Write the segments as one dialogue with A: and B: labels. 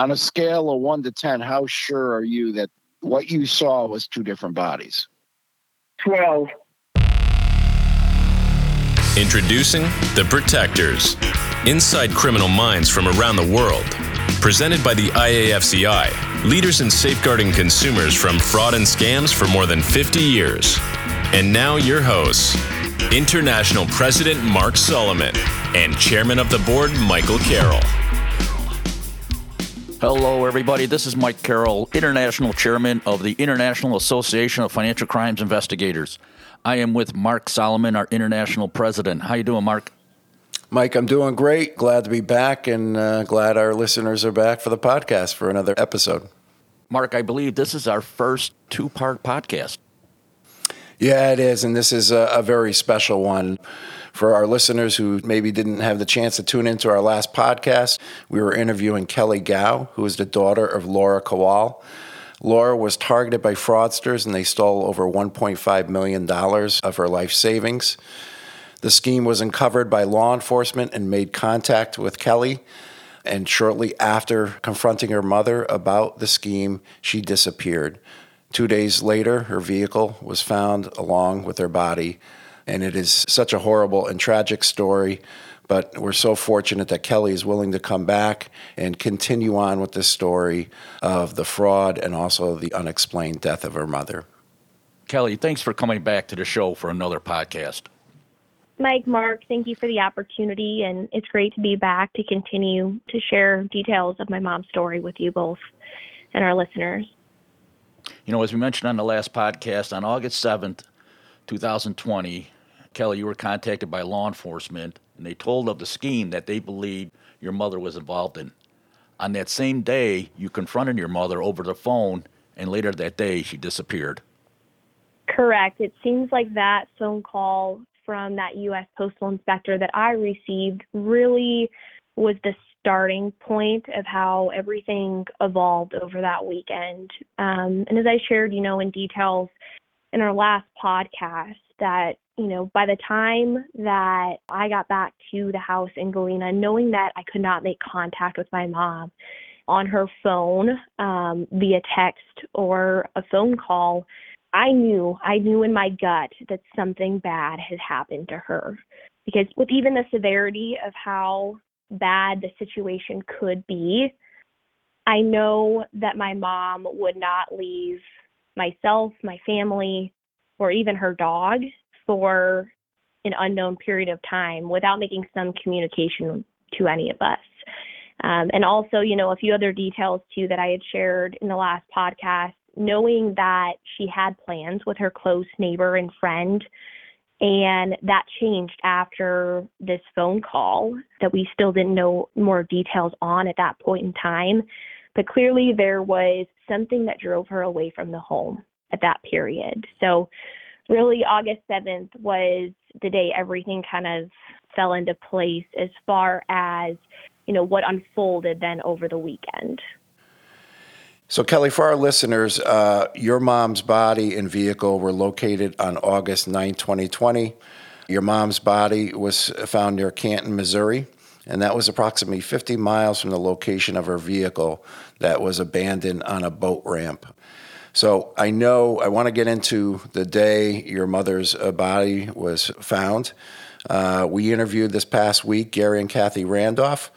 A: On a scale of one to 10, how sure are you that what you saw was two different bodies?
B: 12.
C: Introducing The Protectors Inside Criminal Minds from Around the World. Presented by the IAFCI, leaders in safeguarding consumers from fraud and scams for more than 50 years. And now, your hosts International President Mark Solomon and Chairman of the Board Michael Carroll.
D: Hello, everybody. This is Mike Carroll, International Chairman of the International Association of Financial Crimes Investigators. I am with Mark Solomon, our International President. How you doing, Mark?
E: Mike, I'm doing great. Glad to be back and uh, glad our listeners are back for the podcast for another episode.
D: Mark, I believe this is our first two part podcast.
E: Yeah, it is. And this is a, a, very special one. For our listeners who maybe didn't have the chance to tune into our last podcast, we were interviewing Kelly Gowe, who is the daughter of Laura Kowal. Laura was targeted by fraudsters and they stole over $1.5 million of her life savings. The scheme was uncovered by law enforcement and made contact with Kelly. And shortly after confronting her mother about the scheme, she disappeared. Two days later, her vehicle was found along with her body. And it is such a horrible and tragic story. But we're so fortunate that Kelly is willing to come back and continue on with this story of the fraud and also the unexplained death of her mother.
D: Kelly, thanks for coming back to the show for another podcast.
F: Mike, Mark, thank you for the opportunity, and it's great to be back to continue to share details of my mom's story with you both and our listeners.
D: You know, as we mentioned on the last podcast, on August 7th, 2020, Kelly, you were contacted by law enforcement, and they told of the scheme that they believed your mother was involved in. On that same day, you confronted your mother over the phone, and later that day, she disappeared.
F: Correct. It seems like that phone call from that U.S. Postal Inspector that I received really was the starting point of how everything evolved over that weekend. Um, and as I shared, you know, in details in our last podcast, that, you know, by the time that I got back to the house in Galena, knowing that I could not make contact with my mom on her phone um, via text or a phone call, I knew, I knew in my gut that something bad had happened to her. Because with even the severity of how bad the situation could be, I know that my mom would not leave myself, my family, or even her dog for an unknown period of time without making some communication to any of us. Um, and also, you know, a few other details too that I had shared in the last podcast knowing that she had plans with her close neighbor and friend and that changed after this phone call that we still didn't know more details on at that point in time. But clearly, there was something that drove her away from the home at that period. So, really, August 7th was the day everything kind of fell into place as far as, you know, what unfolded then over the weekend.
E: So, Kelly, for our listeners, uh, your mom's body and vehicle were located on August 9, 2020. Your mom's body was found near Canton, Missouri, and that was approximately 50 miles from the location of her vehicle that was abandoned on a boat ramp. So, I know I want to get into the day your mother's uh, body was found. Uh, we interviewed this past week Gary and Kathy Randolph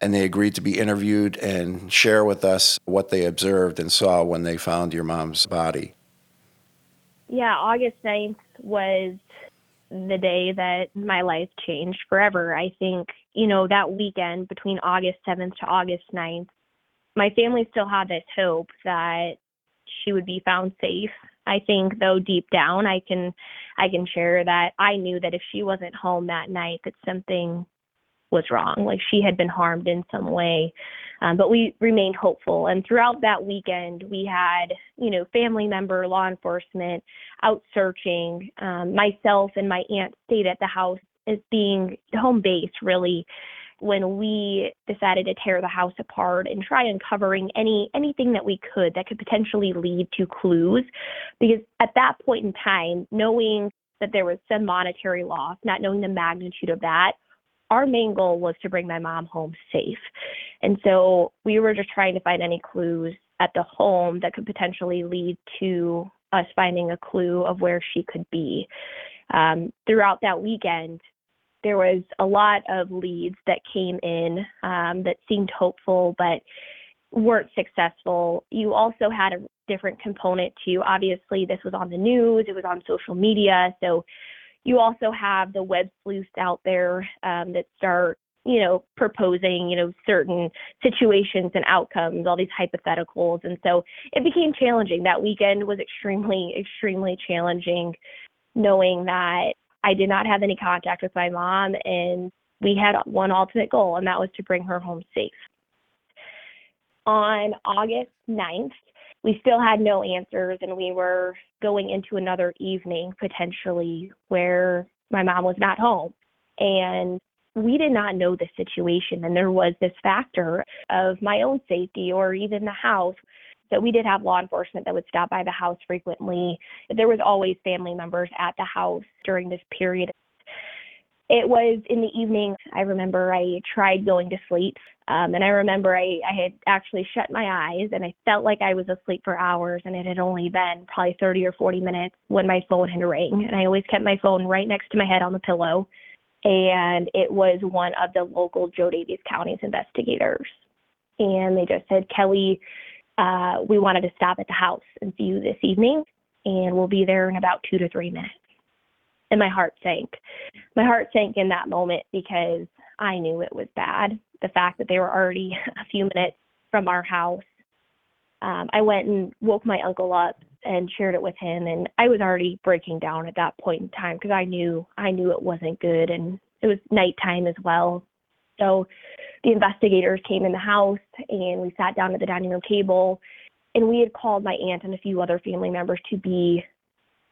E: and they agreed to be interviewed and share with us what they observed and saw when they found your mom's body.
F: Yeah, August 9th was the day that my life changed forever. I think, you know, that weekend between August 7th to August 9th, my family still had this hope that she would be found safe. I think though deep down I can I can share that I knew that if she wasn't home that night that something was wrong. Like she had been harmed in some way. Um, but we remained hopeful. And throughout that weekend, we had, you know, family member, law enforcement out searching. Um, myself and my aunt stayed at the house as being home base, really, when we decided to tear the house apart and try uncovering any anything that we could that could potentially lead to clues. Because at that point in time, knowing that there was some monetary loss, not knowing the magnitude of that, our main goal was to bring my mom home safe. And so we were just trying to find any clues at the home that could potentially lead to us finding a clue of where she could be. Um, throughout that weekend, there was a lot of leads that came in um, that seemed hopeful, but weren't successful. You also had a different component to obviously this was on the news, it was on social media. So you also have the web sleuths out there um, that start, you know, proposing, you know, certain situations and outcomes, all these hypotheticals. And so it became challenging. That weekend was extremely, extremely challenging, knowing that I did not have any contact with my mom and we had one ultimate goal, and that was to bring her home safe. On August 9th, we still had no answers and we were going into another evening potentially where my mom was not home and we did not know the situation and there was this factor of my own safety or even the house that we did have law enforcement that would stop by the house frequently there was always family members at the house during this period it was in the evening i remember i tried going to sleep um, and I remember I, I had actually shut my eyes and I felt like I was asleep for hours and it had only been probably 30 or 40 minutes when my phone had rang. And I always kept my phone right next to my head on the pillow. And it was one of the local Jo Daviess County's investigators. And they just said, Kelly, uh, we wanted to stop at the house and see you this evening, and we'll be there in about two to three minutes. And my heart sank. My heart sank in that moment because I knew it was bad the fact that they were already a few minutes from our house. Um, I went and woke my uncle up and shared it with him, and I was already breaking down at that point in time because I knew I knew it wasn't good, and it was nighttime as well. So the investigators came in the house, and we sat down at the dining room table, and we had called my aunt and a few other family members to be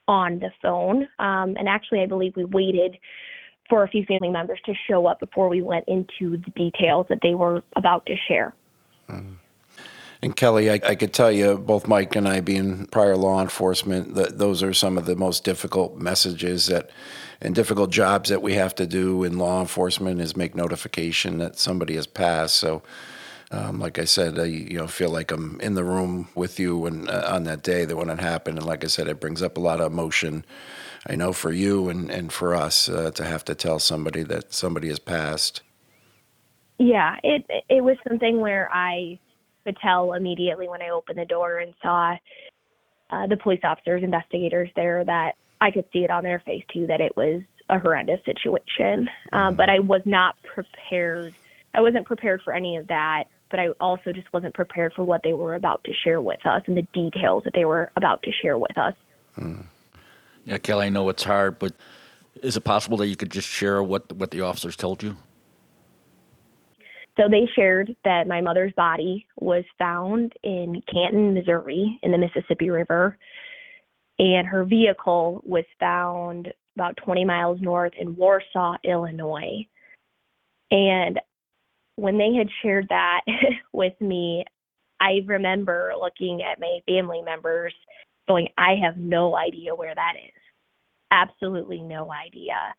F: on the phone. Um, and actually, I believe we waited for a few family members to show up before we went into the details that they were about to share.
E: Mm-hmm. And Kelly, I, I, could tell you, both Mike and I, being prior law enforcement, that those are some of the most difficult messages that, and difficult jobs that we have to do in law enforcement is make notification that somebody has passed. So, um, like I said, I you know feel like I'm in the room with you when uh, on that day that when it happened, and like I said, it brings up a lot of emotion I know for you and, and for us uh, to have to tell somebody that somebody has passed.
F: Yeah, it it was something where I could tell immediately when I opened the door and saw uh, the police officers, investigators there that I could see it on their face too that it was a horrendous situation. Um, but I was not prepared. I wasn't prepared for any of that. But I also just wasn't prepared for what they were about to share with us and the details that they were about to share with us.
E: Hmm.
D: Yeah, Kelly, I know it's hard, but is it possible that you could just share what what the officers told you?
F: So they shared that my mother's body was found in Canton, Missouri, in the Mississippi River, and her vehicle was found about 20 miles north in Warsaw, Illinois. And when they had shared that with me, I remember looking at my family members going, I have no idea where that is absolutely no idea.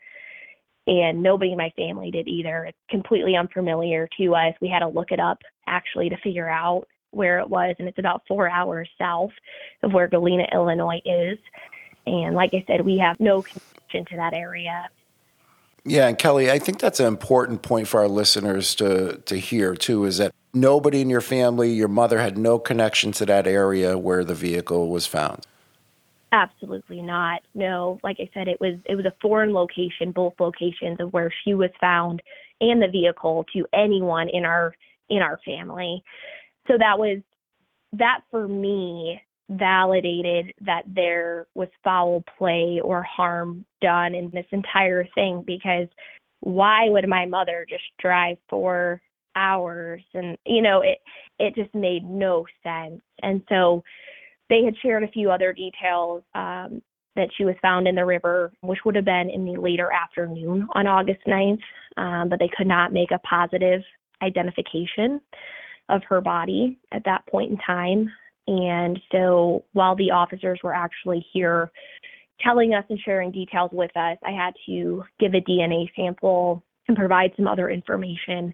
F: And nobody in my family did either. It's completely unfamiliar to us. We had to look it up actually to figure out where it was, and it's about four hours south of where Galena, Illinois is. And like I said, we have no connection to that area.
E: Yeah, and Kelly, I think that's an important point for our listeners to to hear too. Is that nobody in your family, your mother had no connection to that area where the vehicle was found.
F: Absolutely not. No, like I said, it was it was a foreign location, both locations of where she was found and the vehicle to anyone in our in our family. So that was that for me validated that there was foul play or harm done in this entire thing because why would my mother just drive for hours and you know it it just made no sense and so they had shared a few other details um, that she was found in the river, which would have been in the later afternoon on August 9th, um, but they could not make a positive identification of her body at that point in time. And so while the officers were actually here telling us and sharing details with us, I had to give a DNA sample and provide some other information.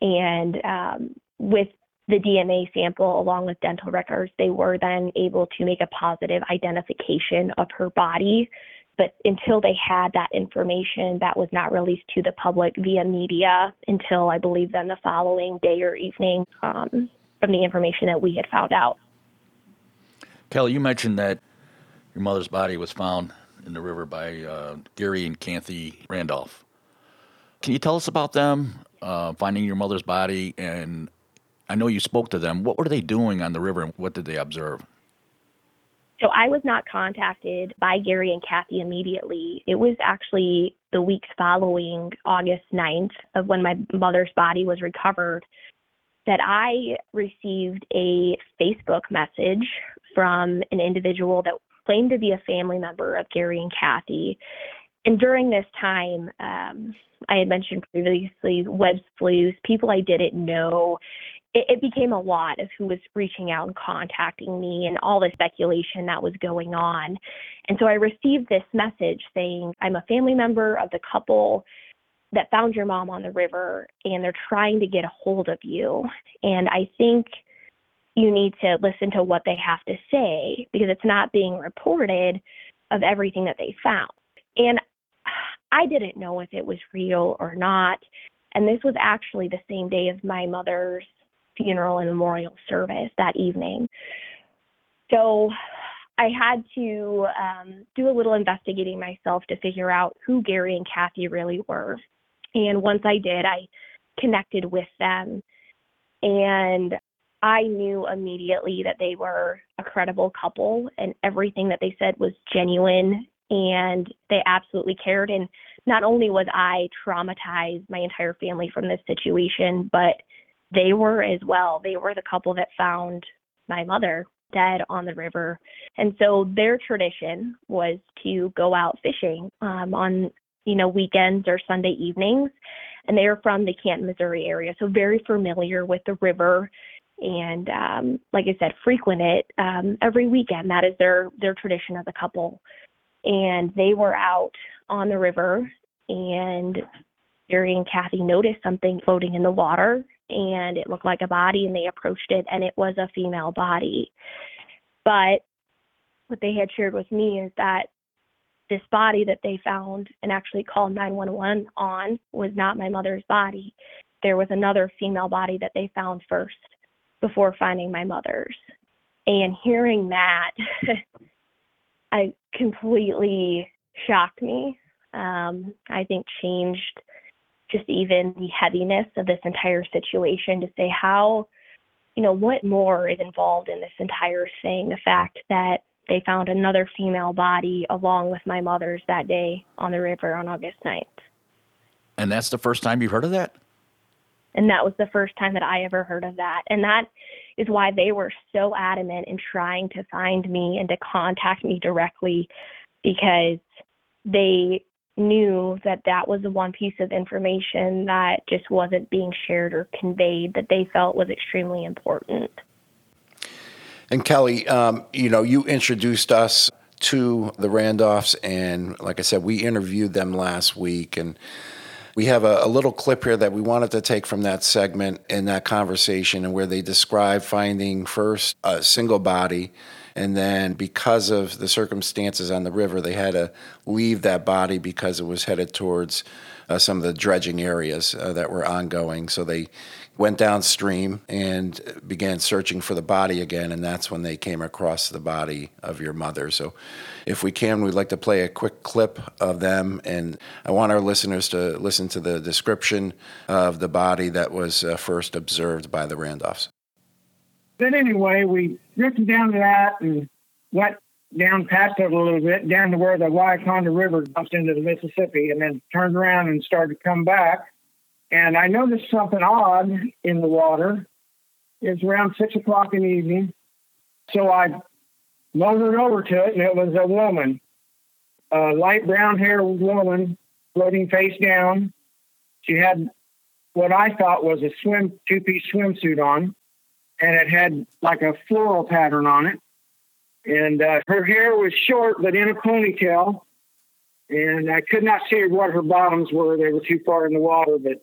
F: And um, with the DNA sample, along with dental records, they were then able to make a positive identification of her body. But until they had that information, that was not released to the public via media until I believe then the following day or evening um, from the information that we had found out.
D: Kelly, you mentioned that your mother's body was found in the river by uh, Gary and Kathy Randolph. Can you tell us about them uh, finding your mother's body? And I know you spoke to them. What were they doing on the river and what did they observe?
F: So I was not contacted by Gary and Kathy immediately. It was actually the weeks following August 9th of when my mother's body was recovered that I received a Facebook message from an individual that claimed to be a family member of Gary and Kathy. And during this time, um, I had mentioned previously web sleuths, people I didn't know. It, it became a lot of who was reaching out and contacting me and all the speculation that was going on. And so I received this message saying, I'm a family member of the couple that found your mom on the river and they're trying to get a hold of you. And I think you need to listen to what they have to say because it's not being reported of everything that they found. And I didn't know if it was real or not. And this was actually the same day as my mother's funeral and memorial service that evening. So I had to um, do a little investigating myself to figure out who Gary and Kathy really were. And once I did, I connected with them. And I knew immediately that they were a credible couple and everything that they said was genuine and they absolutely cared. And not only was I traumatized, my entire family from this situation, but they were as well. They were the couple that found my mother dead on the river. And so their tradition was to go out fishing um, on, you know, weekends or Sunday evenings. And they are from the Canton, Missouri area, so very familiar with the river and um, like I said, frequent it um, every weekend. That is their their tradition as a couple. And they were out on the river, and Gary and Kathy noticed something floating in the water, and it looked like a body, and they approached it, and it was a female body. But what they had shared with me is that this body that they found and actually called 911 on was not my mother's body. There was another female body that they found first before finding my mother's. And hearing that, I completely shocked me. Um, I think changed just even the heaviness of this entire situation to say how, you know, what more is involved in this entire thing. The fact that they found another female body along with my mother's that day on the river on August 9th.
D: And that's the first time you've heard of that?
F: And that was the first time that I ever heard of that. And that is why they were so adamant in trying to find me and to contact me directly because they knew that that was the one piece of information that just wasn't being shared or conveyed that they felt was extremely important.
E: And Kelly, um, you know, you introduced us to the Randolphs, and like I said, we interviewed them last week, and we have a, a, little clip here that we wanted to take from that segment in that conversation, and where they describe finding first a single body, and then because of the circumstances on the river, they had to leave that body because it was headed towards uh, some of the dredging areas uh, that were ongoing. So they went downstream and began searching for the body again, and that's when they came across the body of your mother. So, if we can, we'd like to play a quick clip of them, and I want our listeners to listen to the description of the body that was uh, first observed by the Randolphs.
B: But anyway, we drifted down to that and went down past it a little bit, down to where the Wyaconda River dumps into the Mississippi, and then turned around and started to come back and I noticed something odd in the water. It's around six o'clock in the evening. So I motored over to it, and it was a woman, a light brown haired woman, floating face down. She had what I thought was a swim two piece swimsuit on, and it had like a floral pattern on it. And uh, her hair was short, but in a ponytail. and I could not see what her bottoms were. They were too far in the water. But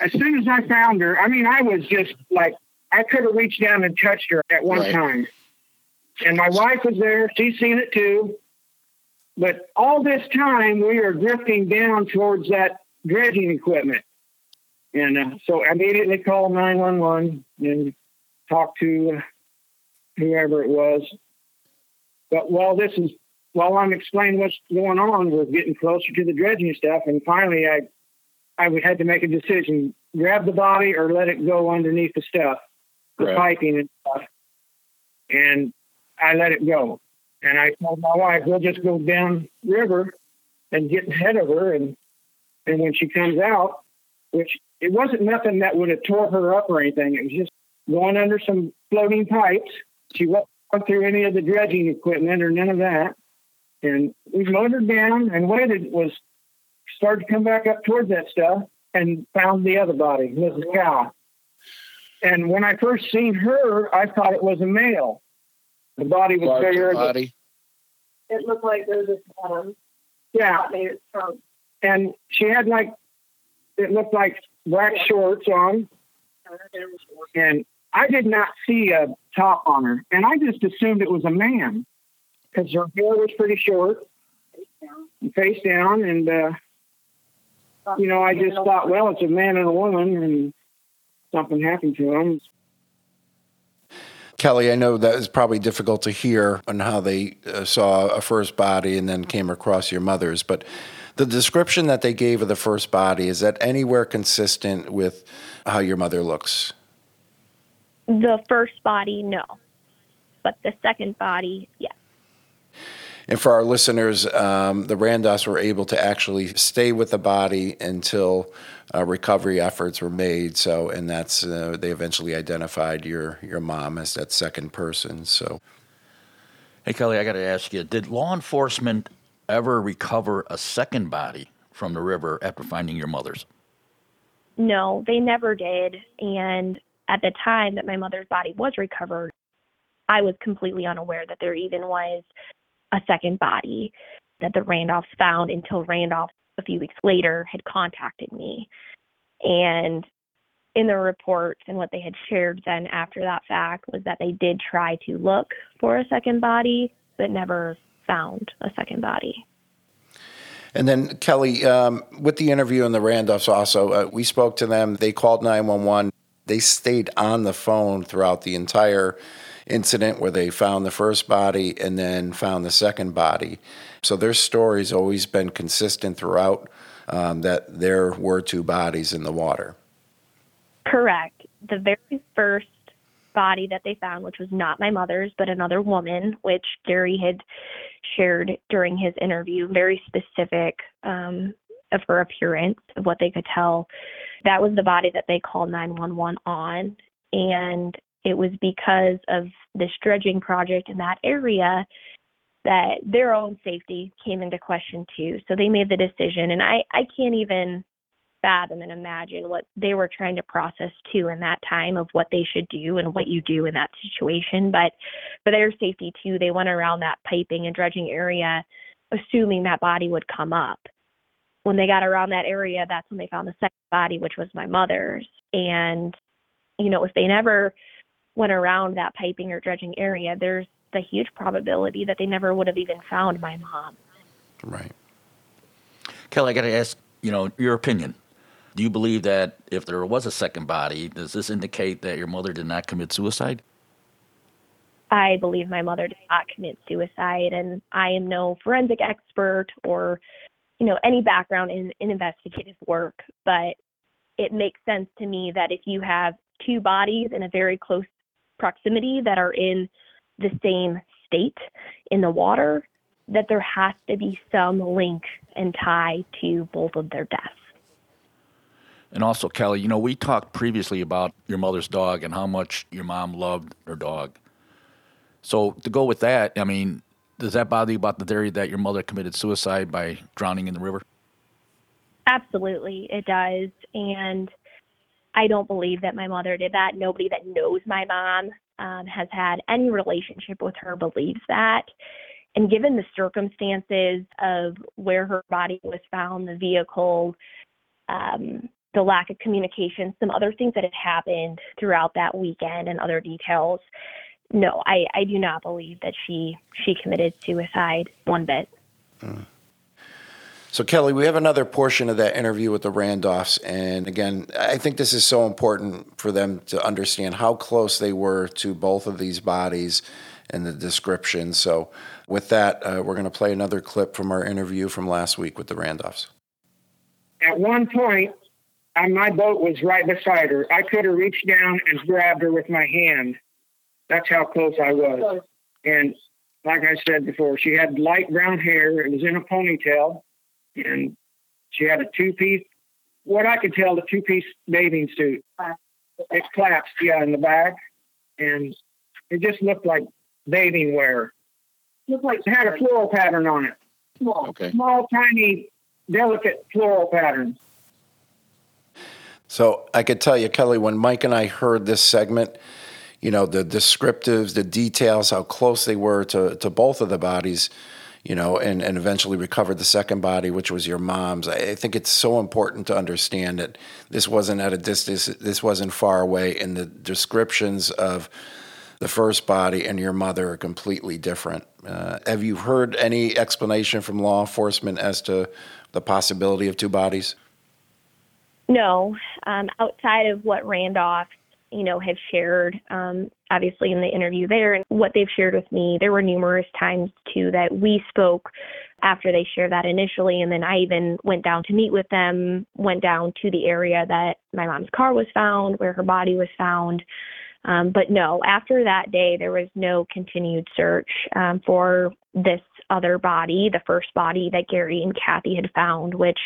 B: as soon as I found her, I mean, I was just like, I could have reached down and touched her at one
A: Right.
B: time. And my wife was there. She's seen it too. But all this time, we are drifting down towards that dredging equipment. And uh, so I immediately called 911 and talked to whoever it was. But while this is, while I'm explaining what's going on, we're getting closer to the dredging stuff. And finally, I, I would had to make a decision: grab the body or let it go underneath the stuff, the
A: Right.
B: piping and stuff. And I let it go. And I told my wife, we'll just go down river and get ahead of her. And and when she comes out, which it wasn't nothing that would have tore her up or anything. It was just going under some floating pipes. She wasn't through any of the dredging equipment or none of that. And we motored down and waited was started to come back up towards that stuff and found the other body, Mrs. Kowal. And when I first seen her, I thought it was a male. The body was
A: Larger
B: bigger.
A: body.
G: It looked like there was a bottom.
B: Yeah,
G: made it strong.
B: and she had like it looked like black shorts on, uh, and I did not see a top on her, and I just assumed it was a man because her hair was pretty short, and face down, and uh, you know I just thought, well, it's a man and a woman, and something happened to them.
E: Kelly, I know that is probably difficult to hear on how they uh, saw a first body and then came across your mother's, but the description that they gave of the first body is that anywhere consistent with how your mother looks?
F: The first body, no. But the second body, yes.
E: And for our listeners, um, the Randos were able to actually stay with the body until uh, recovery efforts were made. So, and that's uh, they eventually identified your your mom as that second person. So,
D: Hey, Kelly, I got to ask you did law enforcement ever recover a second body from the river after finding your mother's?
F: No, they never did. And at the time that my mother's body was recovered, I was completely unaware that there even was a second body that the Randolphs found until Randolph a few weeks later had contacted me. And in the reports and what they had shared then after that fact was that they did try to look for a second body, but never found a second body.
E: and then Kelly, um, with the interview and the Randolphs, also uh, we spoke to them. They called nine one one. They stayed on the phone throughout the entire incident where they found the first body and then found the second body. So their story's always been consistent throughout um, that there were two bodies in the water.
F: Correct. The very first body that they found, which was not my mother's, but another woman, which Gary had shared during his interview, very specific um, of her appearance, of what they could tell. That was the body that they called 911 on. And it was because of this dredging project in that area that their own safety came into question too. So they made the decision. And I, I can't even fathom and imagine what they were trying to process too in that time of what they should do and what you do in that situation. But for their safety too, they went around that piping and dredging area, assuming that body would come up. When they got around that area, that's when they found the second body, which was my mother's. And, you know, if they never went around that piping or dredging area, there's the huge probability that they never would have even found my mom.
E: Right.
D: Kelly, I got to ask, you know, your opinion. Do you believe that if there was a second body, does this indicate that your mother did not commit suicide?
F: I believe my mother did not commit suicide, and I am no forensic expert or, you know, any background in, in investigative work, but it makes sense to me that if you have two bodies in a very close proximity that are in the same state in the water, that there has to be some link and tie to both of their deaths.
D: And also, Kelly, you know, we talked previously about your mother's dog and how much your mom loved her dog. So to go with that, I mean, does that bother you about the theory that your mother committed suicide by drowning in the river?
F: Absolutely, it does. And I don't believe that my mother did that. Nobody that knows my mom um, has had any relationship with her believes that. And given the circumstances of where her body was found, the vehicle, um, the lack of communication, some other things that had happened throughout that weekend, and other details, no, I, I do not believe that she she committed suicide one bit.
E: Mm. So, Kelly, we have another portion of that interview with the Randolphs. And again, I think this is so important for them to understand how close they were to both of these bodies and the description. So, with that, uh, we're going to play another clip from our interview from last week with the Randolphs.
B: At one point, my boat was right beside her. I could have reached down and grabbed her with my hand. That's how close I was. And like I said before, she had light brown hair. It was in a ponytail and she had a two piece, what I could tell, a two piece bathing suit. It collapsed, yeah, in the back, and it just looked like bathing wear. Looked like it had a floral pattern on it. Small, okay. small, tiny, delicate floral pattern.
E: So I could tell you, Kelly, when Mike and I heard this segment, you know, the descriptives, the details, how close they were to, to both of the bodies, you know, and, and eventually recovered the second body, which was your mom's. I think it's so important to understand that this wasn't at a distance, this wasn't far away, and the descriptions of the first body and your mother are completely different. Uh, have you heard any explanation from law enforcement as to the possibility of two bodies?
F: No, um, outside of what Randolph you know, have shared, um, obviously in the interview there and what they've shared with me. There were numerous times too that we spoke after they shared that initially. And then I even went down to meet with them, went down to the area that my mom's car was found, where her body was found. Um, but no, after that day, there was no continued search um, for this other body, the first body that Gary and Kathy had found, which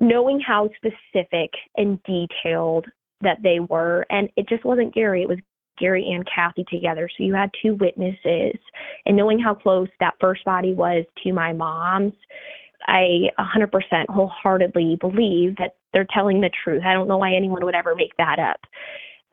F: knowing how specific and detailed that they were. And it just wasn't Gary, it was Gary and Kathy together. So you had two witnesses. And knowing how close that first body was to my mom's, I 100% wholeheartedly believe that they're telling the truth. I don't know why anyone would ever make that up.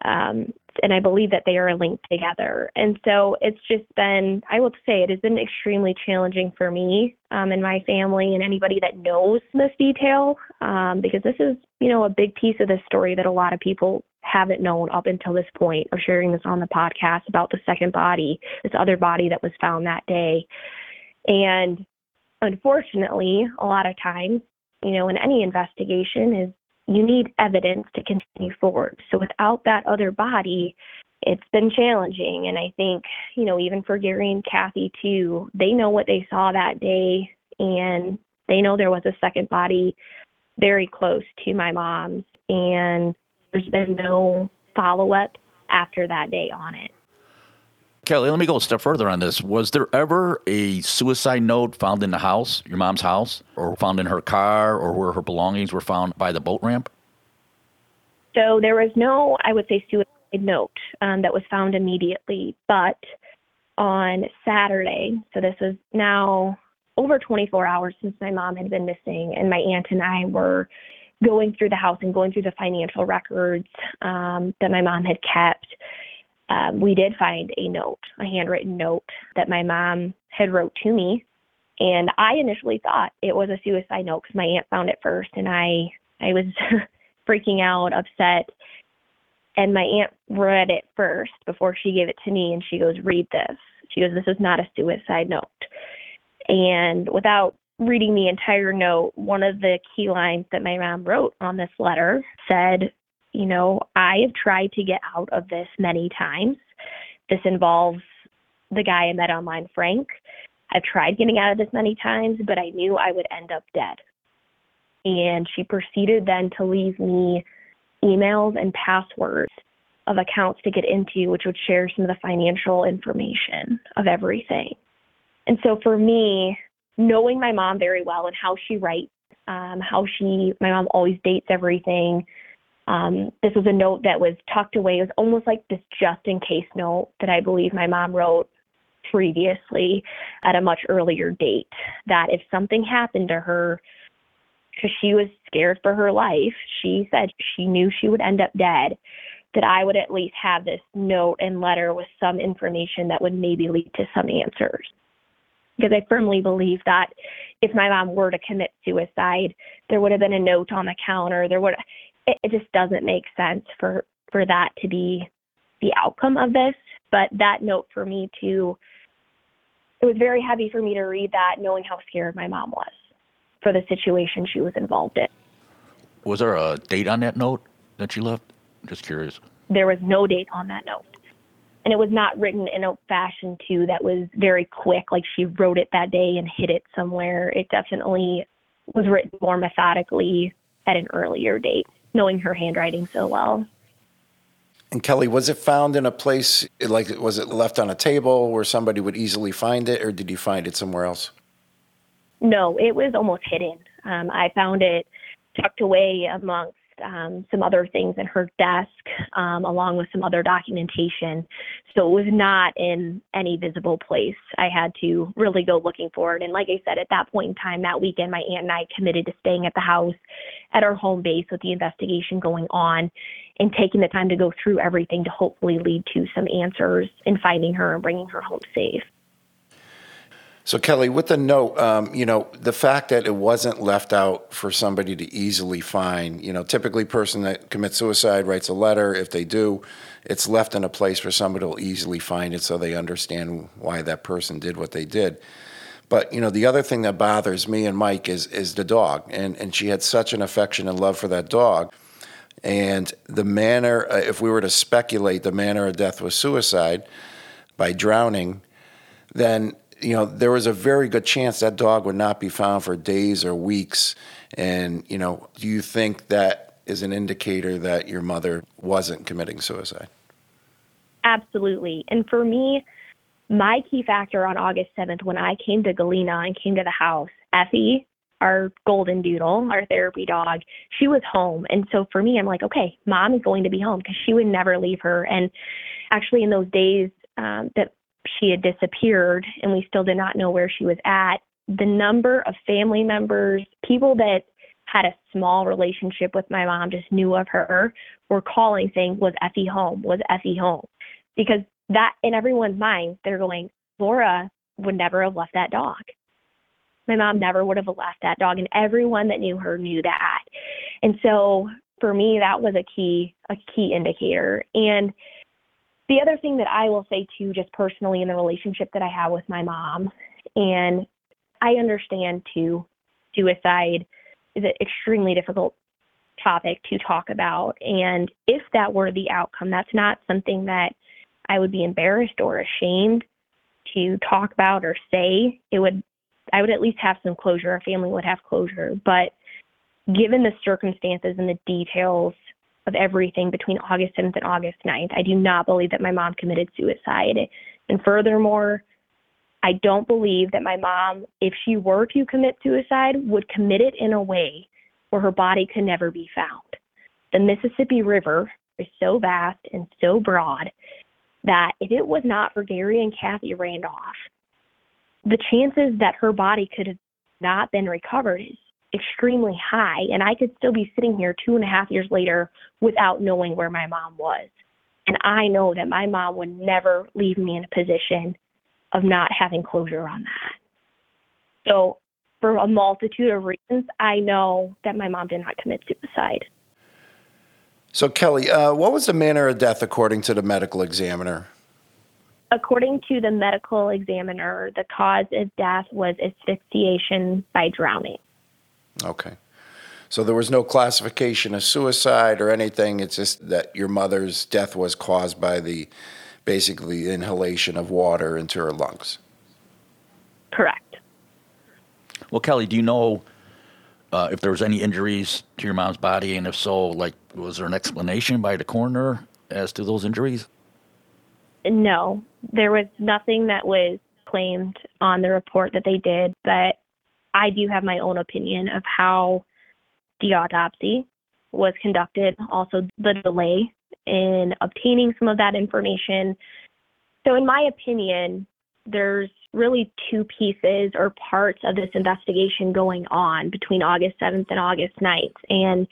F: Um, and I believe that they are linked together. And so it's just been, I will say, it has been extremely challenging for me um, and my family and anybody that knows this detail um, because this is, you know, a big piece of the story that a lot of people haven't known up until this point of sharing this on the podcast about the second body, this other body that was found that day. And unfortunately, a lot of times, you know, in any investigation is you need evidence to continue forward. So without that other body, it's been challenging. And I think, you know, even for Gary and Kathy too, they know what they saw that day and they know there was a second body very close to my mom's. And there's been no follow up after that day on it.
D: Kelly, let me go a step further on this. Was there ever a suicide note found in the house, your mom's house, or found in her car, or where her belongings were found by the boat ramp?
F: So there was no, I would say, suicide note um, that was found immediately. But on Saturday, so this was now over 24 hours since my mom had been missing, and my aunt and I were going through the house and going through the financial records um, that my mom had kept um, we did find a note, a handwritten note that my mom had wrote to me, and I initially thought it was a suicide note because my aunt found it first, and I I was freaking out, upset. And my aunt read it first before she gave it to me, and she goes, "Read this." She goes, "This is not a suicide note." And without reading the entire note, one of the key lines that my mom wrote on this letter said, you know, I have tried to get out of this many times. This involves the guy I met online, Frank. I've tried getting out of this many times, but I knew I would end up dead. And she proceeded then to leave me emails and passwords of accounts to get into, which would share some of the financial information of everything. And so for me, knowing my mom very well and how she writes, um, how she, my mom always dates everything, um, this was a note that was tucked away. It was almost like this just in case note that I believe my mom wrote previously at a much earlier date. That if something happened to her, because she was scared for her life, she said she knew she would end up dead, that I would at least have this note and letter with some information that would maybe lead to some answers. because I firmly believe that if my mom were to commit suicide, there would have been a note on the counter. There would it, it just doesn't make sense for for that to be the outcome of this. But that note for me too, it was very heavy for me to read that, knowing how scared my mom was for the situation she was involved in.
D: Was there a date on that note that she left? Just curious.
F: There was no date on that note. And it was not written in a fashion too that was very quick, like she wrote it that day and hid it somewhere. It definitely was written more methodically at an earlier date, knowing her handwriting so well.
E: And Kelly, was it found in a place like was it left on a table where somebody would easily find it, or did you find it somewhere else?
F: No, it was almost hidden. Um, I found it tucked away amongst um, some other things in her desk, um, along with some other documentation. So it was not in any visible place. I had to really go looking for it. And like I said, at that point in time, that weekend, my aunt and I committed to staying at the house at our home base with the investigation going on and taking the time to go through everything to hopefully lead to some answers and finding her and bringing her home safe.
E: So, Kelly, with the note, um, you know, the fact that it wasn't left out for somebody to easily find, you know, typically person that commits suicide writes a letter. If they do, it's left in a place where somebody will easily find it so they understand why that person did what they did. But, you know, the other thing that bothers me and Mike is, is the dog. And, and she had such an affection and love for that dog. And the manner, uh, if we were to speculate the manner of death was suicide by drowning, then you know, there was a very good chance that dog would not be found for days or weeks. And, you know, do you think that is an indicator that your mother wasn't committing suicide?
F: Absolutely. And for me, my key factor on August 7th, when I came to Galena and came to the house, Effie, our golden doodle, our therapy dog, she was home. And so for me, I'm like, okay, mom is going to be home because she would never leave her. And actually, in those days um, that she had disappeared and we still did not know where she was at, the number of family members, people that had a small relationship with my mom, just knew of her, were calling saying, Was Effie home? Was Effie home? Because that in everyone's mind, they're going, Laura would never have left that dog. My mom never would have left that dog, and everyone that knew her knew that. And so for me, that was a key a key indicator. And the other thing that I will say too, just personally in the relationship that I have with my mom, and I understand too, suicide is an extremely difficult topic to talk about. And if that were the outcome, that's not something that I would be embarrassed or ashamed to talk about or say. It would, I would at least have some closure. Our family would have closure. But given the circumstances and the details of everything between August 7th and August 9th. I do not believe that my mom committed suicide. And furthermore, I don't believe that my mom, if she were to commit suicide, would commit it in a way where her body could never be found. The Mississippi River is so vast and so broad that if it was not for Gary and Kathy Randolph, the chances that her body could have not been recovered is extremely high. And I could still be sitting here two and a half years later without knowing where my mom was. And I know that my mom would never leave me in a position of not having closure on that. So, for a multitude of reasons, I know that my mom did not commit suicide.
E: So, Kelly, uh, what was the manner of death according to the medical examiner?
F: According to the medical examiner, the cause of death was asphyxiation by drowning.
E: Okay. So there was no classification of suicide or anything. It's just that your mother's death was caused by the basically inhalation of water into her lungs.
F: Correct.
D: Well, Kelly, do you know uh, if there was any injuries to your mom's body, and if so, like was there an explanation by the coroner as to those injuries?
F: No, there was nothing that was claimed on the report that they did, but I do have my own opinion of how the autopsy was conducted, also the delay in obtaining some of that information. So, in my opinion, there's really two pieces or parts of this investigation going on between August 7th and August 9th. And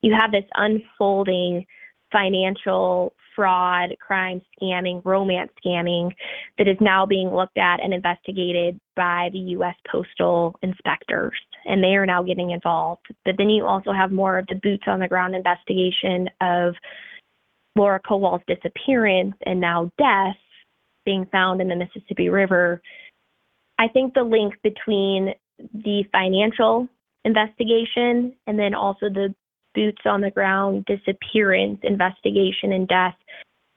F: you have this unfolding financial fraud, crime, scamming, romance scamming that is now being looked at and investigated by the U.S. Postal inspectors, and they are now getting involved. But then you also have more of the boots on the ground investigation of Laura Kowal's disappearance and now death being found in the Mississippi River. I think the link between the financial investigation and then also the boots on the ground disappearance investigation and death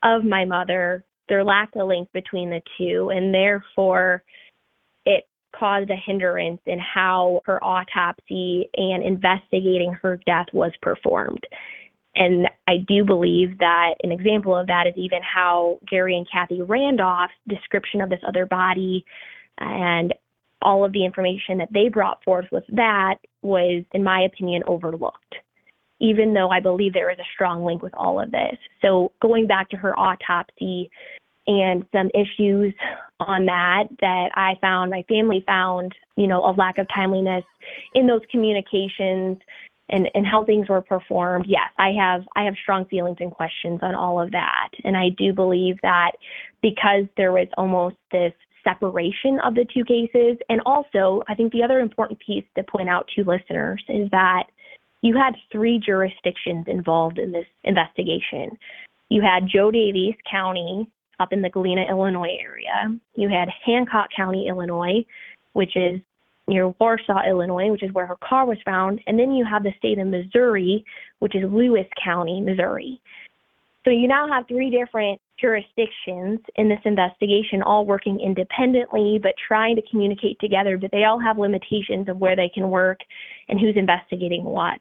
F: of my mother, there lacked a link between the two, and therefore it caused a hindrance in how her autopsy and investigating her death was performed. And I do believe that an example of that is even how Gary and Kathy Randolph's description of this other body and all of the information that they brought forth with that was, in my opinion, overlooked, even though I believe there is a strong link with all of this. So, going back to her autopsy and some issues on that that I found, my family found, you know, a lack of timeliness in those communications and, and how things were performed. Yes, I have I have strong feelings and questions on all of that. And I do believe that because there was almost this separation of the two cases. And also, I think the other important piece to point out to listeners is that you had three jurisdictions involved in this investigation. You had Jo Daviess County up in the Galena, Illinois area. You had Hancock County, Illinois, which is near Warsaw, Illinois, which is where her car was found. And then you have the state of Missouri, which is Lewis County, Missouri. So you now have three different jurisdictions in this investigation all working independently but trying to communicate together, but they all have limitations of where they can work and who's investigating what.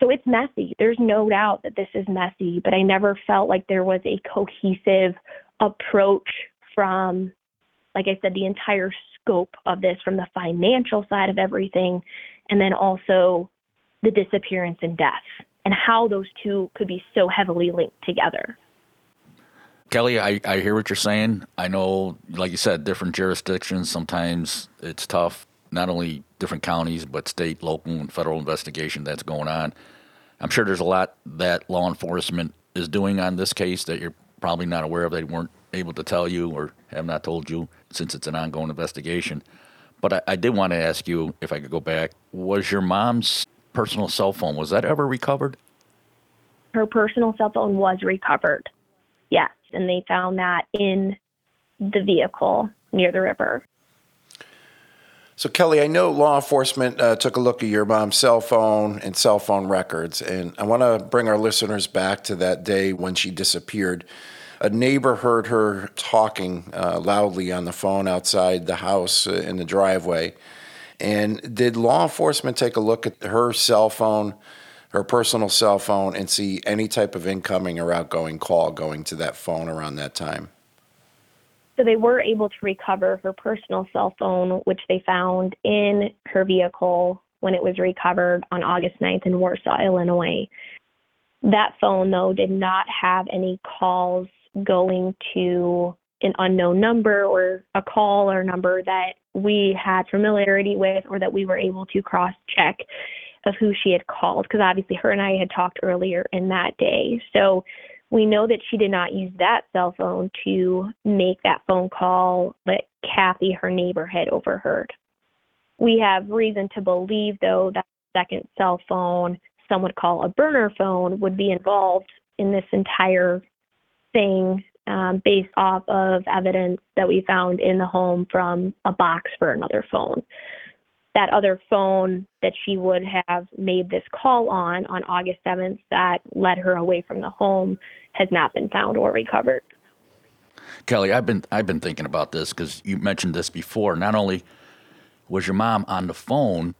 F: So it's messy. There's no doubt that this is messy, but I never felt like there was a cohesive approach from, like I said, the entire scope of this, from the financial side of everything, and then also the disappearance and death and how those two could be so heavily linked together.
D: Kelly, I, I hear what you're saying. I know, like you said, different jurisdictions, sometimes it's tough, not only different counties, but state, local, and federal investigation that's going on. I'm sure there's a lot that law enforcement is doing on this case that you're probably not aware of. They weren't able to tell you or have not told you since it's an ongoing investigation. But I, I did want to ask you, if I could go back, was your mom's personal cell phone, was that ever recovered?
F: Her personal cell phone was recovered, yes and they found that in the vehicle near the river.
E: So, Kelly, I know law enforcement uh, took a look at your mom's cell phone and cell phone records, and I want to bring our listeners back to that day when she disappeared. A neighbor heard her talking uh, loudly on the phone outside the house uh, in the driveway. And did law enforcement take a look at her cell phone her personal cell phone and see any type of incoming or outgoing call going to that phone around that time.
F: So they were able to recover her personal cell phone, which they found in her vehicle when it was recovered on August 9th in Warsaw, Illinois. That phone, though, did not have any calls going to an unknown number or a call or number that we had familiarity with or that we were able to cross check of who she had called because obviously her and I had talked earlier in that day. So we know that she did not use that cell phone to make that phone call that Kathy, her neighbor, had overheard. We have reason to believe, though, that second cell phone, some would call a burner phone, would be involved in this entire thing um, based off of evidence that we found in the home from a box for another phone that other phone that she would have made this call on on August 7th that led her away from the home has not been found or recovered.
D: Kelly, I've been I've been thinking about this because you mentioned this before. Not only was your mom on the phone,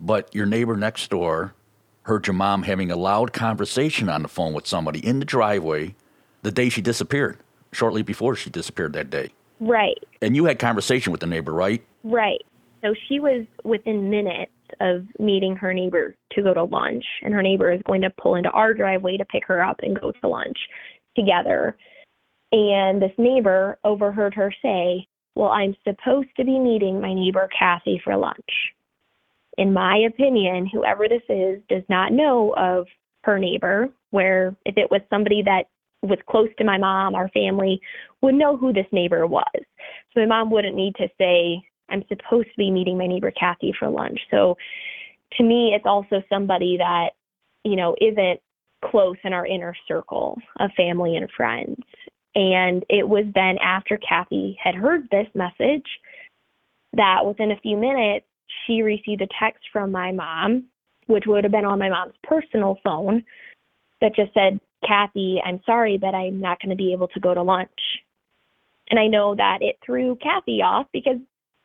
D: but your neighbor next door heard your mom having a loud conversation on the phone with somebody in the driveway the day she disappeared, shortly before she disappeared that day.
F: Right.
D: And you had conversation with the neighbor, right?
F: Right. So she was within minutes of meeting her neighbor to go to lunch, and her neighbor is going to pull into our driveway to pick her up and go to lunch together. And this neighbor overheard her say, Well, I'm supposed to be meeting my neighbor Kathy for lunch. In my opinion, whoever this is does not know of her neighbor, where if it was somebody that was close to my mom, our family, would know who this neighbor was. So my mom wouldn't need to say, I'm supposed to be meeting my neighbor Kathy for lunch. So to me, it's also somebody that, you know, isn't close in our inner circle of family and friends. And it was then after Kathy had heard this message that within a few minutes, she received a text from my mom, which would have been on my mom's personal phone, that just said, Kathy, I'm sorry, but I'm not going to be able to go to lunch. And I know that it threw Kathy off because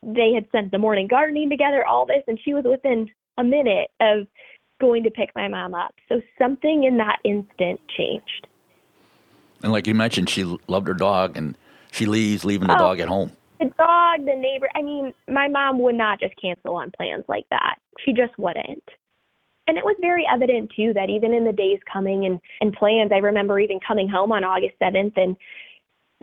F: they had spent the morning gardening together, all this, and she was within a minute of going to pick my mom up. So something in that instant changed.
D: And like you mentioned, she loved her dog and she leaves, leaving the
F: Oh.
D: dog at home.
F: The dog, the neighbor, I mean, my mom would not just cancel on plans like that. She just wouldn't. And it was very evident too that even in the days coming and, and plans, I remember even coming home on August 7th and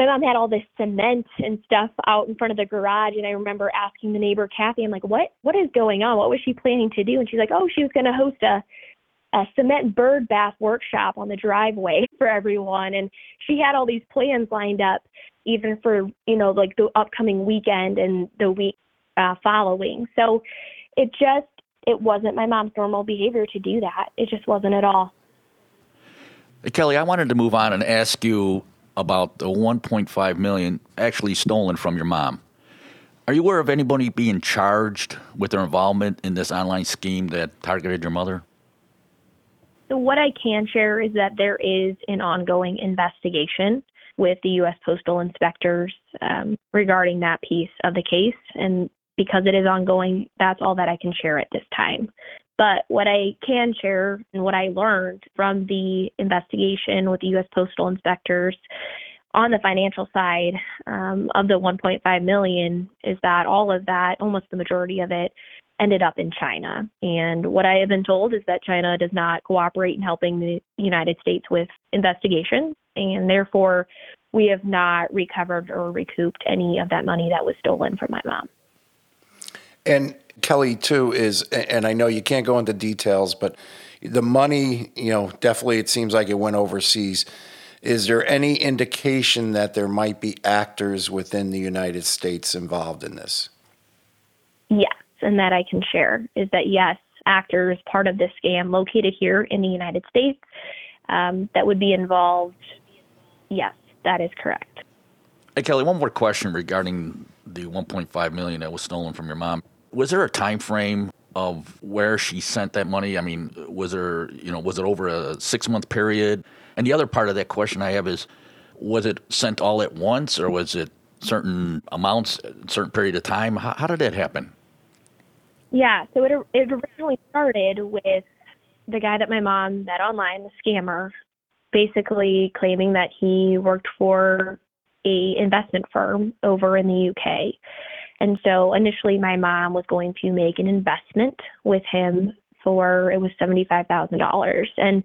F: my mom had all this cement and stuff out in front of the garage and I remember asking the neighbor Kathy, I'm like, What what is going on? What was she planning to do? And she's like, Oh, she was gonna host a a cement bird bath workshop on the driveway for everyone and she had all these plans lined up even for, you know, like the upcoming weekend and the week uh following. So it just it wasn't my mom's normal behavior to do that. It just wasn't at all.
D: Kelly, I wanted to move on and ask you about the 1.5 million actually stolen from your mom. Are you aware of anybody being charged with their involvement in this online scheme that targeted your mother?
F: So what I can share is that there is an ongoing investigation with the U.S. Postal Inspectors um, regarding that piece of the case, and because it is ongoing, that's all that I can share at this time. But what I can share and what I learned from the investigation with the U.S. Postal Inspectors on the financial side um, of the 1.5 million is that all of that, almost the majority of it, ended up in China. And what I have been told is that China does not cooperate in helping the United States with investigations, and therefore we have not recovered or recouped any of that money that was stolen from my mom.
E: And Kelly, too, is, and I know you can't go into details, but the money, you know, definitely it seems like it went overseas. Is there any indication that there might be actors within the United States involved in this?
F: Yes, and that I can share is that yes, actors part of this scam located here in the United States um, that would be involved. Yes, that is correct.
D: Hey, Kelly, one more question regarding the 1.5 million that was stolen from your mom. Was there a time frame of where she sent that money? I mean, was there, you know, was it over a six month period? And the other part of that question I have is, was it sent all at once, or was it certain amounts, certain period of time? How, how did that happen?
F: Yeah, so it it originally started with the guy that my mom met online, the scammer, basically claiming that he worked for a investment firm over in the UK. And so initially my mom was going to make an investment with him for it was $75,000 and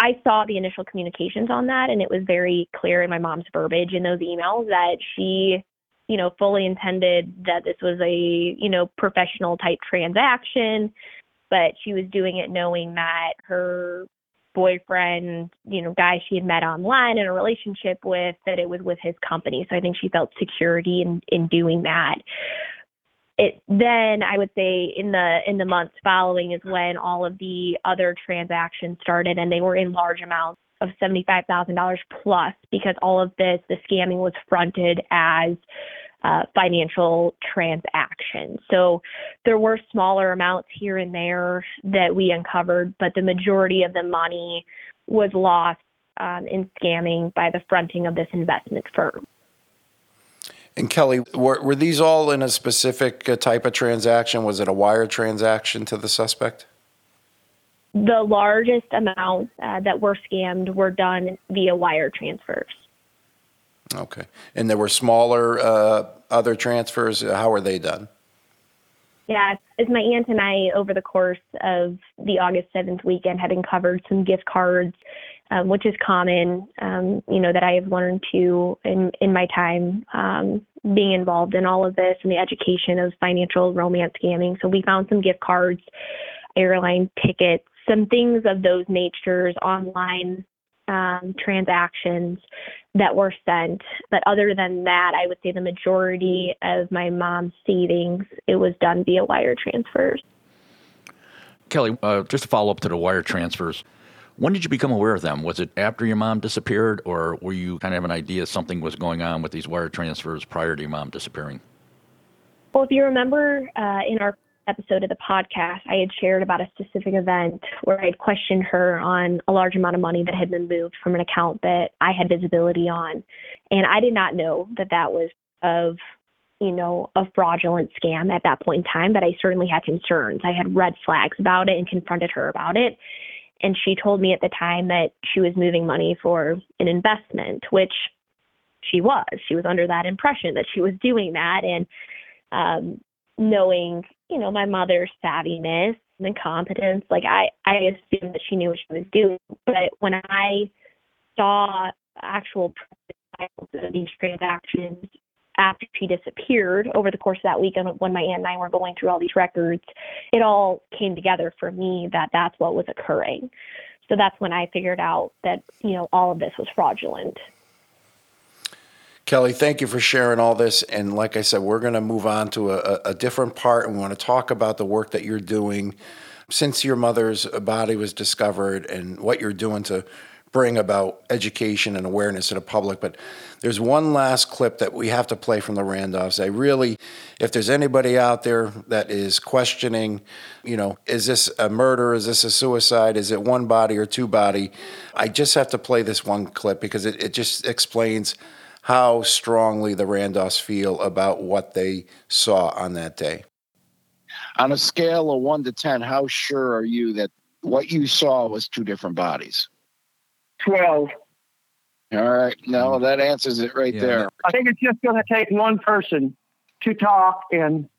F: I saw the initial communications on that and it was very clear in my mom's verbiage in those emails that she you know, fully intended that this was a, you know, professional type transaction, but she was doing it knowing that her boyfriend, you know, guy she had met online in a relationship with, that it was with his company. So I think she felt security in, in doing that. It then I would say in the in the months following is when all of the other transactions started and they were in large amounts of $75,000 plus because all of this, the scamming was fronted as uh, financial transactions. So there were smaller amounts here and there that we uncovered, but the majority of the money was lost um, in scamming by the fronting of this investment firm.
E: And Kelly, were, were these all in a specific uh, type of transaction? Was it a wire transaction to the suspect?
F: The largest amounts uh, that were scammed were done via wire transfers.
E: Okay. And there were smaller uh, other transfers. How were they done?
F: Yeah, as my aunt and I, over the course of the August 7th weekend, had uncovered some gift cards, um, which is common, um, you know, that I have learned to in, in my time um, being involved in all of this and the education of financial romance scamming. So we found some gift cards, airline tickets, some things of those natures online um, transactions that were sent. But other than that, I would say the majority of my mom's savings it was done via wire transfers.
D: Kelly, uh, just to follow up to the wire transfers, when did you become aware of them? Was it after your mom disappeared, or were you kind of an idea something was going on with these wire transfers prior to your mom disappearing?
F: Well, if you remember uh, in our episode of the podcast, I had shared about a specific event where I had questioned her on a large amount of money that had been moved from an account that I had visibility on. And I did not know that that was of, you know, a fraudulent scam at that point in time, but I certainly had concerns. I had red flags about it and confronted her about it. And she told me at the time that she was moving money for an investment, which she was. She was under that impression that she was doing that. And um, knowing, you know, my mother's savviness and competence, like I, I assumed that she knew what she was doing. But when I saw actual of these transactions after she disappeared over the course of that weekend when my aunt and I were going through all these records, it all came together for me that that's what was occurring. So that's when I figured out that, you know, all of this was fraudulent.
E: Kelly, thank you for sharing all this. And like I said, we're going to move on to a, a different part and we want to talk about the work that you're doing since your mother's body was discovered and what you're doing to bring about education and awareness to the public. But there's one last clip that we have to play from the Randolphs. I really, if there's anybody out there that is questioning, you know, is this a murder? Is this a suicide? Is it one body or two body? I just have to play this one clip because it, it just explains how strongly the Randolphs feel about what they saw on that day.
A: On a scale of one to 10, how sure are you that what you saw was two different bodies?
B: 12.
A: All right. No, mm. that answers it right
H: Yeah,
A: there.
B: I think it's just going to take one person to talk and,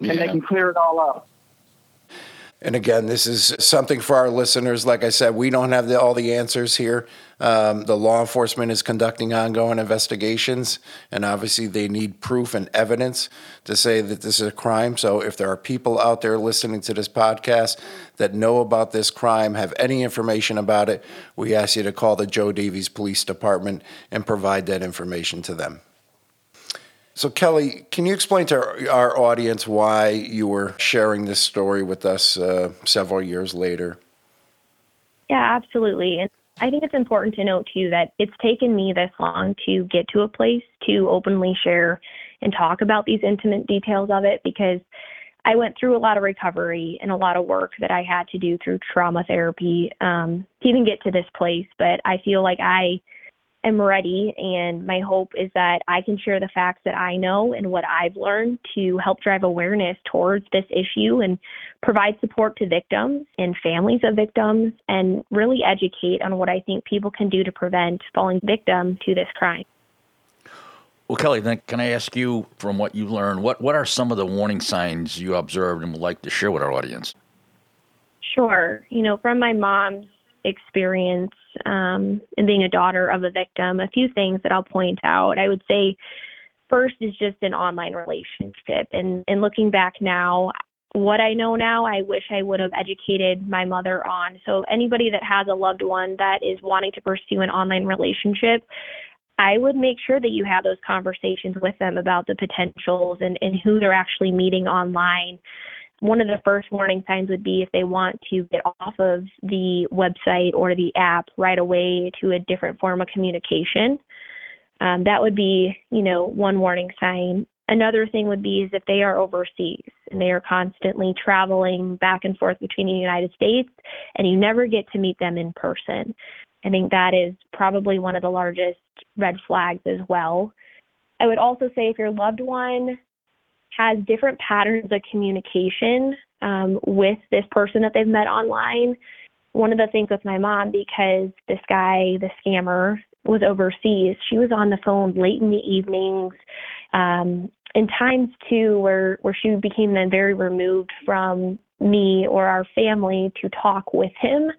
B: and they can clear it all up.
E: And again, this is something for our listeners. Like I said, we don't have the, all the answers here. Um, the law enforcement is conducting ongoing investigations, and obviously they need proof and evidence to say that this is a crime. So if there are people out there listening to this podcast that know about this crime, have any information about it, we ask you to call the Jo Daviess Police Department and provide that information to them. So, Kelly, can you explain to our, our audience why you were sharing this story with us uh, several years later?
F: Yeah, absolutely. And I think it's important to note too that it's taken me this long to get to a place to openly share and talk about these intimate details of it because I went through a lot of recovery and a lot of work that I had to do through trauma therapy um, to even get to this place. But I feel like I am ready, and my hope is that I can share the facts that I know and what I've learned to help drive awareness towards this issue and provide support to victims and families of victims, and really educate on what I think people can do to prevent falling victim to this crime.
D: Well, Kelly, then can I ask you, from what you learned, what, what are some of the warning signs you observed and would like to share with our audience?
F: Sure. You know, from my mom's experience um, and being a daughter of a victim, a few things that I'll point out. I would say first is just an online relationship. And, and looking back now, what I know now, I wish I would have educated my mother on. So, anybody that has a loved one that is wanting to pursue an online relationship, I would make sure that you have those conversations with them about the potentials and, and who they're actually meeting online. One of the first warning signs would be if they want to get off of the website or the app right away to a different form of communication. Um, that would be, you know, one warning sign. Another thing would be is if they are overseas and they are constantly traveling back and forth between the United States and you never get to meet them in person. I think that is probably one of the largest red flags as well. I would also say if your loved one has different patterns of communication um, with this person that they've met online, one of the things with my mom, because this guy, the scammer, was overseas, she was on the phone late in the evenings, um, in times too where where she became then very removed from me or our family to talk with him.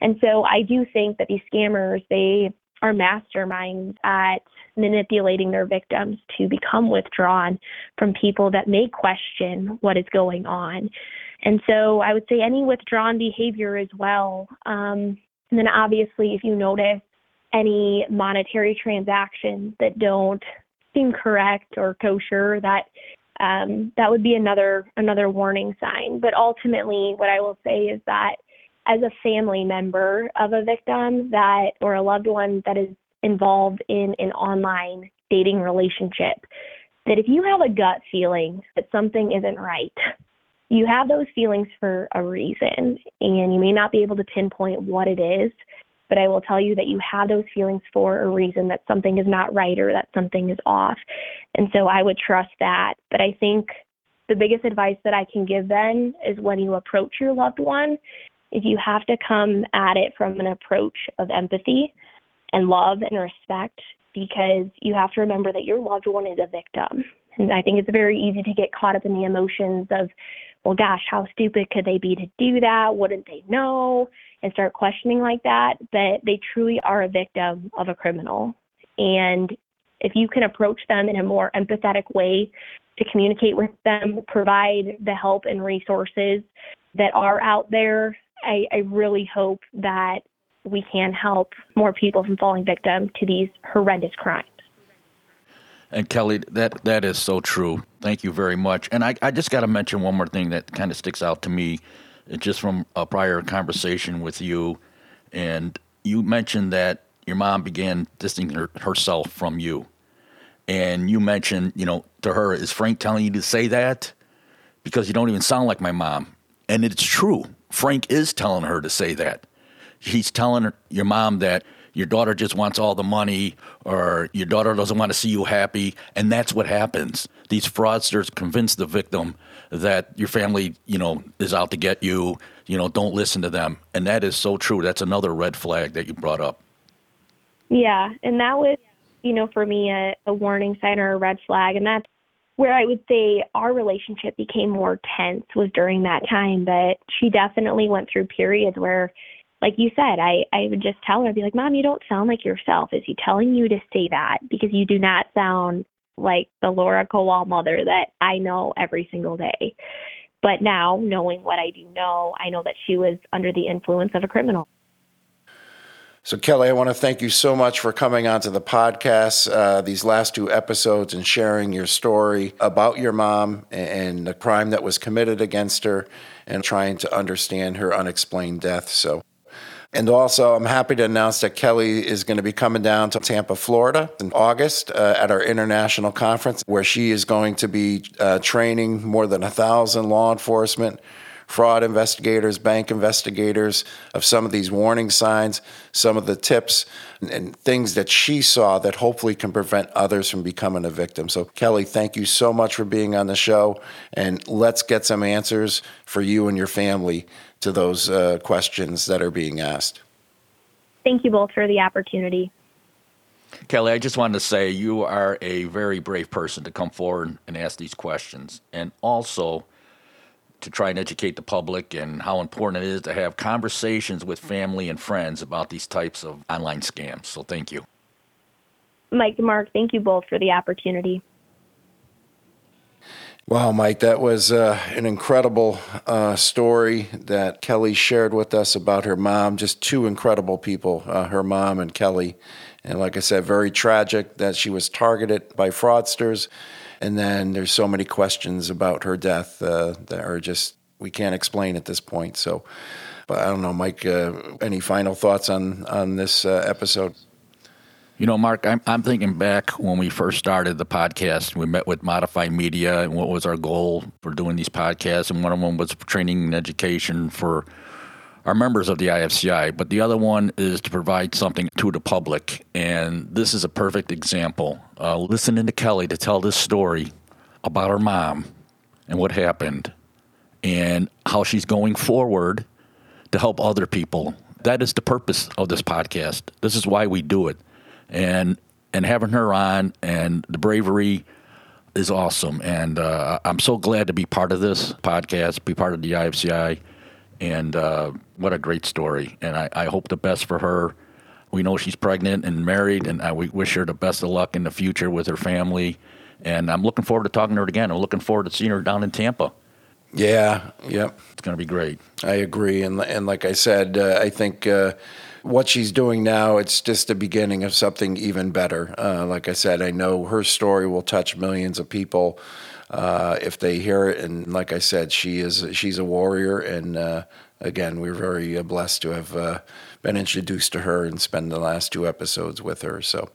F: And so I do think that these scammers, they are masterminds at manipulating their victims to become withdrawn from people that may question what is going on. And so I would say any withdrawn behavior as well. Um, And then obviously, if you notice any monetary transactions that don't seem correct or kosher, that um, that would be another another warning sign. But ultimately, what I will say is that as a family member of a victim that or a loved one that is involved in an online dating relationship, that if you have a gut feeling that something isn't right, you have those feelings for a reason, and you may not be able to pinpoint what it is, but I will tell you that you have those feelings for a reason that something is not right or that something is off. And so I would trust that. But I think the biggest advice that I can give then is when you approach your loved one, if you have to come at it from an approach of empathy and love and respect, because you have to remember that your loved one is a victim. And I think it's very easy to get caught up in the emotions of, well, gosh, how stupid could they be to do that? Wouldn't they know? and start questioning like that, that they truly are a victim of a criminal. And if you can approach them in a more empathetic way to communicate with them, provide the help and resources that are out there, I, I really hope that we can help more people from falling victim to these horrendous crimes.
D: And Kelly, that that is so true. Thank you very much. And I, I just got to mention one more thing that kind of sticks out to me uh, just from a prior conversation with you, and you mentioned that your mom began distancing her, herself from you. And you mentioned, you know, to her, is Frank telling you to say that? Because you don't even sound like my mom. And it's true. Frank is telling her to say that. He's telling her, your mom that your daughter just wants all the money or your daughter doesn't want to see you happy. And that's what happens. These fraudsters convince the victim that your family, you know, is out to get you. You know, don't listen to them. And that is so true. That's another red flag that you brought up.
F: Yeah. And that was, you know, for me, a, a warning sign or a red flag. And that's where I would say our relationship became more tense was during that time. But she definitely went through periods where, like you said, I, I would just tell her, I'd be like, Mom, you don't sound like yourself. Is he telling you to say that? Because you do not sound like the Laura Kowal mother that I know every single day. But now, knowing what I do know, I know that she was under the influence of a criminal.
E: So, Kelly, I want to thank you so much for coming onto the podcast, uh, these last two episodes, and sharing your story about your mom and the crime that was committed against her and trying to understand her unexplained death. So, and also, I'm happy to announce that Kelly is going to be coming down to Tampa, Florida in August uh, at our international conference, where she is going to be uh, training more than a thousand law enforcement, fraud investigators, bank investigators of some of these warning signs, some of the tips and things that she saw that hopefully can prevent others from becoming a victim. So, Kelly, thank you so much for being on the show, and let's get some answers for you and your family to those uh, questions that are being asked.
F: Thank you both for the opportunity.
D: Kelly, I just wanted to say you are a very brave person to come forward and ask these questions, and also to try and educate the public and how important it is to have conversations with family and friends about these types of online scams. So, thank you.
F: Mike and Mark, thank you both for the opportunity.
E: Wow, Mike, that was uh, an incredible uh, story that Kelly shared with us about her mom. Just two incredible people, uh, her mom and Kelly. And like I said, very tragic that she was targeted by fraudsters. And then there's so many questions about her death uh, that are just, we can't explain at this point. So, but I don't know, Mike, uh, any final thoughts on, on this uh, episode?
D: You know, Mark, I'm, I'm thinking back when we first started the podcast. We met with Modified Media, and what was our goal for doing these podcasts? And one of them was training and education for our members of the IFCI. But the other one is to provide something to the public. And this is a perfect example. Uh, listening to Kelly to tell this story about her mom and what happened and how she's going forward to help other people. That is the purpose of this podcast. This is why we do it and and having her on and the bravery is awesome. And uh, I'm so glad to be part of this podcast, be part of the IFCI, and uh, what a great story. And I, I, hope the best for her. We know she's pregnant and married, and I, we wish her the best of luck in the future with her family. And I'm looking forward to talking to her again. I'm looking forward to seeing her down in Tampa.
E: Yeah, yep.
D: It's going to be great.
E: I agree. And, and like I said, uh, I think uh, what she's doing now, it's just the beginning of something even better. Uh, like I said, I know her story will touch millions of people uh, if they hear it. And like I said, she is she's a warrior. And uh, again, we're very uh, blessed to have uh, been introduced to her and spend the last two episodes with her. So,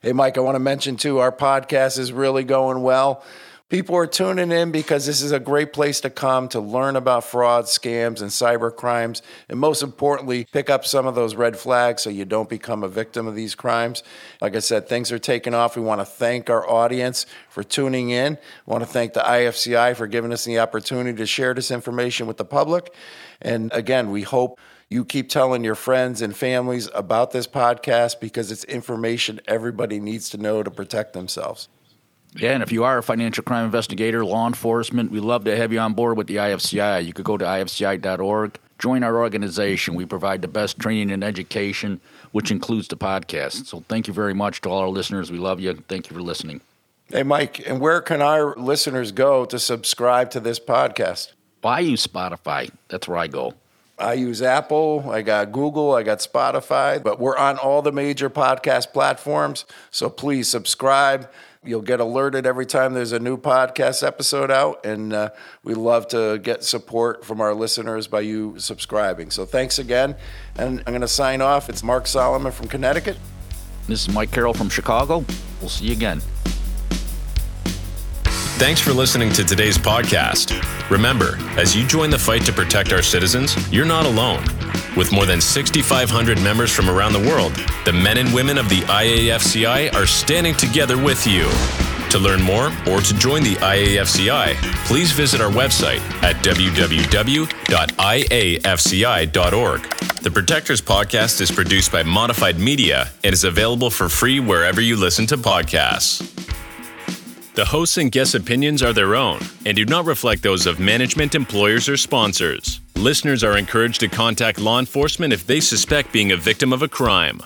E: hey, Mike, I want to mention too, our podcast is really going well. People are tuning in because this is a great place to come to learn about fraud, scams, and cyber crimes. And most importantly, pick up some of those red flags so you don't become a victim of these crimes. Like I said, things are taking off. We want to thank our audience for tuning in. We want to thank the IFCI for giving us the opportunity to share this information with the public. And again, we hope you keep telling your friends and families about this podcast because it's information everybody needs to know to protect themselves.
D: Yeah, and if you are a financial crime investigator, law enforcement, we love to have you on board with the IFCI. You could go to ifci.org, join our organization. We provide the best training and education, which includes the podcast. So thank you very much to all our listeners. We love you. Thank you for listening.
E: Hey, Mike, and where can our listeners go to subscribe to this podcast?
D: Well, I use Spotify. That's where I go.
E: I use Apple, I got Google, I got Spotify, but we're on all the major podcast platforms. So please subscribe. You'll get alerted every time there's a new podcast episode out. And uh, we love to get support from our listeners by you subscribing. So thanks again. And I'm going to sign off. It's Mark Solomon from Connecticut.
D: This is Mike Carroll from Chicago. We'll see you again.
C: Thanks for listening to today's podcast. Remember, as you join the fight to protect our citizens, you're not alone. With more than 6,500 members from around the world, the men and women of the IAFCI are standing together with you. To learn more or to join the IAFCI, please visit our website at www.iafci.org. The Protectors podcast is produced by Modified Media and is available for free wherever you listen to podcasts. The hosts and guests' opinions are their own and do not reflect those of management, employers, or sponsors. Listeners are encouraged to contact law enforcement if they suspect being a victim of a crime.